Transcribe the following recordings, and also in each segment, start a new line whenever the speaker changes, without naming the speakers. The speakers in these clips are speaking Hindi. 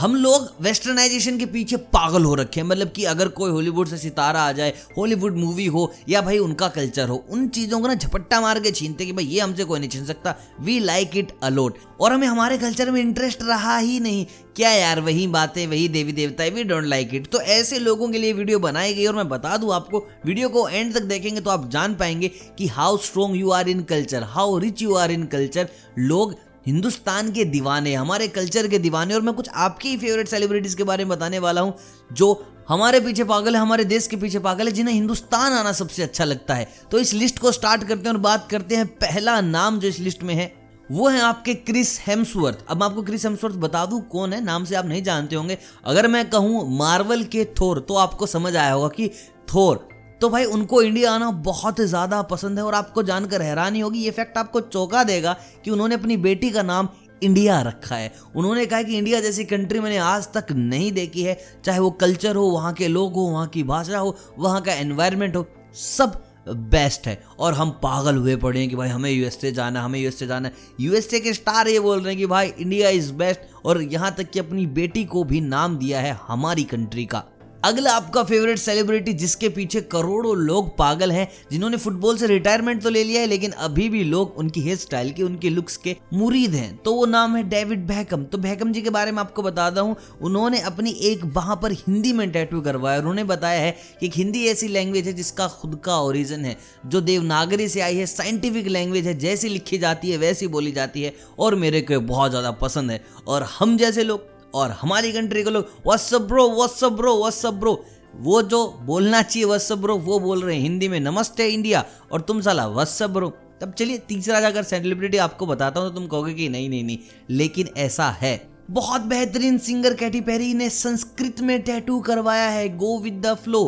हम लोग वेस्टर्नाइजेशन के पीछे पागल हो रखे हैं। मतलब कि अगर कोई हॉलीवुड से सितारा आ जाए हॉलीवुड मूवी हो, या भाई उनका कल्चर हो, उन चीज़ों को ना झपट्टा मार के छीनते कि भाई ये हमसे कोई नहीं छीन सकता। वी लाइक इट अलोट और हमें हमारे कल्चर में इंटरेस्ट रहा ही नहीं। क्या यार, वही बातें, वही देवी देवता है वी डोंट लाइक इट तो ऐसे लोगों के लिए वीडियो बनाई गई, और मैं बता दूँ आपको वीडियो को एंड तक देखेंगे तो आप जान पाएँगे कि how strong you are in culture how rich you are in culture लोग हिंदुस्तान के दीवाने, हमारे कल्चर के दीवाने, और मैं कुछ आपकी ही फेवरेट सेलिब्रिटीज के बारे में बताने वाला हूँ, जो हमारे पीछे पागल है, हमारे देश के पीछे पागल है, जिन्हें हिंदुस्तान आना सबसे अच्छा लगता है। तो इस लिस्ट को स्टार्ट करते हैं और बात करते हैं, पहला नाम जो इस लिस्ट में है, वो है आपके क्रिस हेम्सवर्थ। अब मैं आपको क्रिस हेम्सवर्थ बता दूँ, कौन है? नाम से आप नहीं जानते होंगे। अगर मैं कहूँ मार्वल के थोर तो आपको समझ आया होगा कि थोर तो भाई उनको इंडिया आना बहुत ज़्यादा पसंद है और आपको जानकर हैरानी होगी, ये फैक्ट आपको चौंका देगा कि उन्होंने अपनी बेटी का नाम इंडिया रखा है। उन्होंने कहा कि इंडिया जैसी कंट्री मैंने आज तक नहीं देखी है, चाहे वो कल्चर हो, वहाँ के लोग हो, वहाँ की भाषा हो, वहाँ का एनवायरनमेंट हो, सब बेस्ट है। और हम पागल हुए पड़े हैं कि भाई हमें यूएसए जाना हमें यूएसए जाना यूएसए के स्टार ये बोल रहे हैं कि भाई इंडिया इज़ बेस्ट और यहाँ तक कि अपनी बेटी को भी नाम दिया है हमारी कंट्री का। अगला आपका फेवरेट सेलिब्रिटी जिसके पीछे करोड़ों लोग पागल हैं, जिन्होंने फुटबॉल से रिटायरमेंट तो ले लिया है, लेकिन अभी भी लोग उनकी हेयर स्टाइल के, उनके लुक्स के मुरीद हैं। तो वो नाम है डेविड बैकम तो बैकम जी के बारे में आपको बताता हूँ उन्होंने अपनी एक बाह पर हिंदी में टैटू करवाया उन्होंने बताया है कि हिंदी ऐसी लैंग्वेज है जिसका खुद का ओरिजिन है, जो देवनागरी से आई है साइंटिफिक लैंग्वेज है, जैसी लिखी जाती है, वैसी बोली जाती है, और मेरे को बहुत ज़्यादा पसंद है। और हम जैसे लोग और हमारी कंट्री के लोग what's up bro what's up bro what's up bro वो जो बोलना चाहिए व्हाट्सअप ब्रो वो बोल रहे हैं हिंदी में, नमस्ते इंडिया। और तुम साला व्हाट्सअप ब्रो तब चलिए, तीसरा अगर सेलिब्रिटी आपको बताता हूँ तो तुम कहोगे कि नहीं नहीं नहीं, लेकिन ऐसा है। बहुत बेहतरीन सिंगर कैटी पेरी ने संस्कृत में टैटू करवाया है गो विद द फ्लो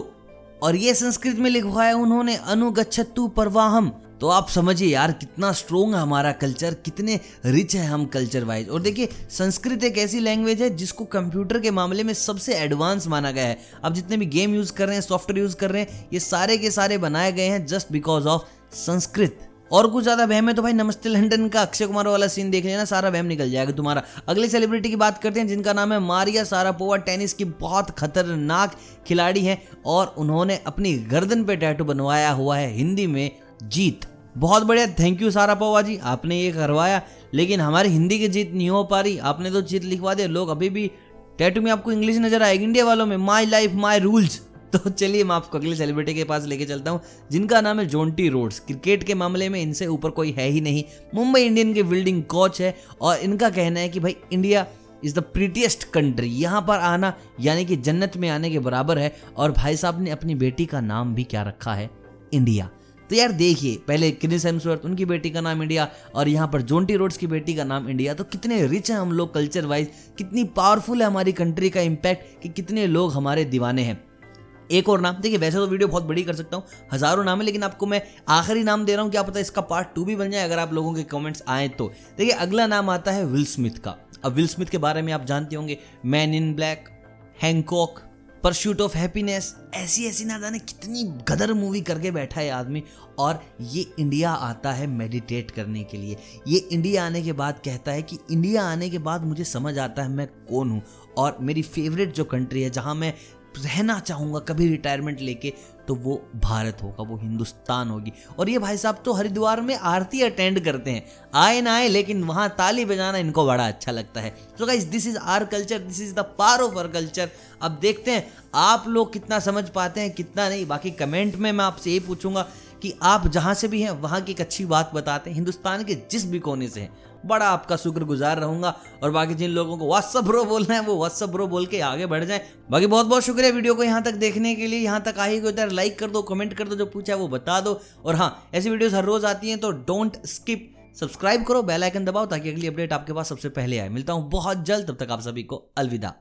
और ये संस्कृत में लिखवाया उन्होंने अनुगछतु परवाहम। तो आप समझिए यार, कितना स्ट्रोंग है हमारा कल्चर कितने रिच है हम कल्चर वाइज और देखिए, संस्कृत एक ऐसी लैंग्वेज है जिसको कंप्यूटर के मामले में सबसे एडवांस माना गया है। अब जितने भी गेम यूज़ कर रहे हैं सॉफ्टवेयर यूज़ कर रहे हैं, ये सारे के सारे बनाए गए हैं जस्ट बिकॉज़ ऑफ़ संस्कृत। और कुछ ज़्यादा वहम है तो भाई नमस्ते लंडन का अक्षय कुमार वाला सीन देख लेना, सारा वहम निकल जाएगा तुम्हारा। अगले सेलिब्रिटी की बात करते हैं, जिनका नाम है मारिया सारापोवा, टेनिस की बहुत खतरनाक खिलाड़ी हैं और उन्होंने अपनी गर्दन पे टैटू बनवाया हुआ है हिंदी में, जीत। बहुत बढ़िया थैंक यू सारा पवा जी, आपने ये करवाया, लेकिन हमारी हिंदी की जीत नहीं हो पा रही, आपने तो जीत लिखवा दिया, लोग अभी भी टैटू में आपको इंग्लिश नज़र आएगी इंडिया वालों में माई लाइफ माई रूल्स तो चलिए मैं आपको अगले सेलिब्रिटी के पास लेके चलता हूँ, जिनका नाम है जोंटी रोड्स क्रिकेट के मामले में इनसे ऊपर कोई है ही नहीं। मुंबई इंडियन के बिल्डिंग कोच है, और इनका कहना है कि भाई India is the prettiest country यहाँ पर आना, यानी कि जन्नत में आने के बराबर है, और भाई साहब ने अपनी बेटी का नाम भी क्या रखा है? इंडिया तो यार देखिए, पहले क्रिस हेम्सवर्थ उनकी बेटी का नाम इंडिया और यहाँ पर जोंटी रोड्स की बेटी का नाम इंडिया। तो कितने रिच हैं हम लोग कल्चर वाइज कितनी पावरफुल है हमारी कंट्री का इम्पैक्ट कि कितने लोग हमारे दीवाने हैं। एक और नाम, देखिए, वैसे तो वीडियो बहुत बड़ी कर सकता हूँ, हज़ारों नाम है, लेकिन आपको मैं आखिरी नाम दे रहा हूँ, क्या पता इसका पार्ट टू भी बन जाए अगर आप लोगों के कमेंट्स आए तो। देखिए, अगला नाम आता है विल स्मिथ का। अब विल स्मिथ के बारे में आप जानते होंगे man in black Hancock pursuit of happiness ऐसी ऐसी ना जाने कितनी गदर मूवी करके बैठा है आदमी। और ये इंडिया आता है मेडिटेट करने के लिए। ये इंडिया आने के बाद कहता है कि इंडिया आने के बाद मुझे समझ आता है मैं कौन हूँ। और मेरी फेवरेट जो कंट्री है, जहाँ मैं रहना चाहूँगा कभी रिटायरमेंट लेके तो वो भारत होगा, वो हिंदुस्तान होगी। और ये भाई साहब तो हरिद्वार में आरती अटेंड करते हैं। आए ना आए, लेकिन वहाँ ताली बजाना इनको बड़ा अच्छा लगता है। तो guys this is our culture this is the part of our culture अब देखते हैं, आप लोग कितना समझ पाते हैं, कितना नहीं। बाकी कमेंट में मैं आपसे ये पूछूँगा कि आप जहाँ से भी हैं, वहाँ की एक अच्छी बात बताते हैं। हिंदुस्तान के जिस भी कोने से हैं, बड़ा आपका शुक्रगुजार रहूँगा। और बाकी जिन लोगों को व्हाट्सअप ब्रो बोलना है, वो व्हाट्सअप ब्रो बोल के आगे बढ़ जाए। बाकी बहुत बहुत शुक्रिया वीडियो को यहाँ तक देखने के लिए। यहाँ तक आई को लाइक कर दो कमेंट कर दो, जो पूछा वो बता दो। और हाँ ऐसी वीडियोज़ हर रोज आती हैं तो डोंट स्किप सब्सक्राइब करो बेल आइकन दबाओ, ताकि अगली अपडेट आपके पास सबसे पहले आए। मिलता हूँ बहुत जल्द, तब तक आप सभी को अलविदा।